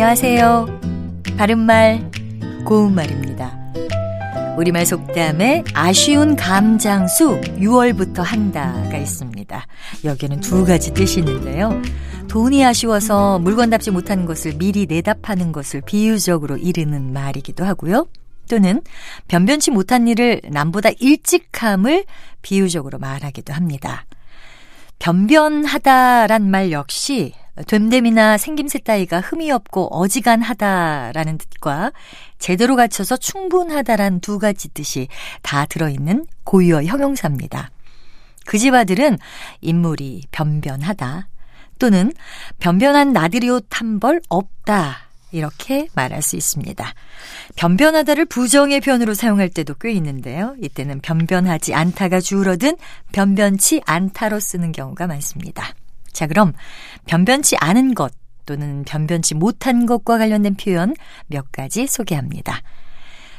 안녕하세요. 바른말, 고운말입니다. 우리말 속담에 아쉬운 감장수 6월부터 한다가 있습니다. 여기에는 두 가지 뜻이 있는데요. 돈이 아쉬워서 물건답지 못한 것을 미리 내답하는 것을 비유적으로 이르는 말이기도 하고요. 또는 변변치 못한 일을 남보다 일찍함을 비유적으로 말하기도 합니다. 변변하다란 말 역시 됨됨이나 생김새 따위가 흠이 없고 어지간하다라는 뜻과 제대로 갖춰서 충분하다란 두 가지 뜻이 다 들어있는 고유어 형용사입니다. 그 집 아들은 인물이 변변하다 또는 변변한 나들이 옷 한 벌 없다 이렇게 말할 수 있습니다. 변변하다를 부정의 변으로 사용할 때도 꽤 있는데요. 이때는 변변하지 않다가 주어든 변변치 않다로 쓰는 경우가 많습니다. 자, 그럼 변변치 않은 것 또는 변변치 못한 것과 관련된 표현 몇 가지 소개합니다.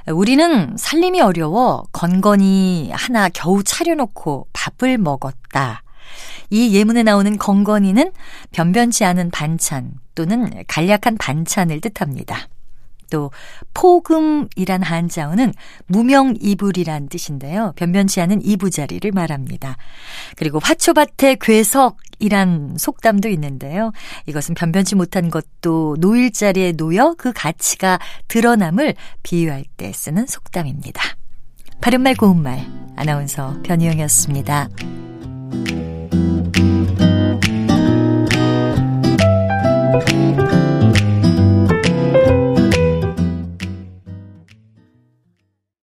우리는 살림이 어려워 건건이 하나 겨우 차려놓고 밥을 먹었다. 이 예문에 나오는 건건이는 변변치 않은 반찬 또는 간략한 반찬을 뜻합니다. 또 포금이란 한자어는 무명 이불이란 뜻인데요. 변변치 않은 이부자리를 말합니다. 그리고 화초밭의 괴석 이란 속담도 있는데요. 이것은 변변치 못한 것도 놓일 자리에 놓여 그 가치가 드러남을 비유할 때 쓰는 속담입니다. 바른말 고운말 아나운서 변희영이었습니다.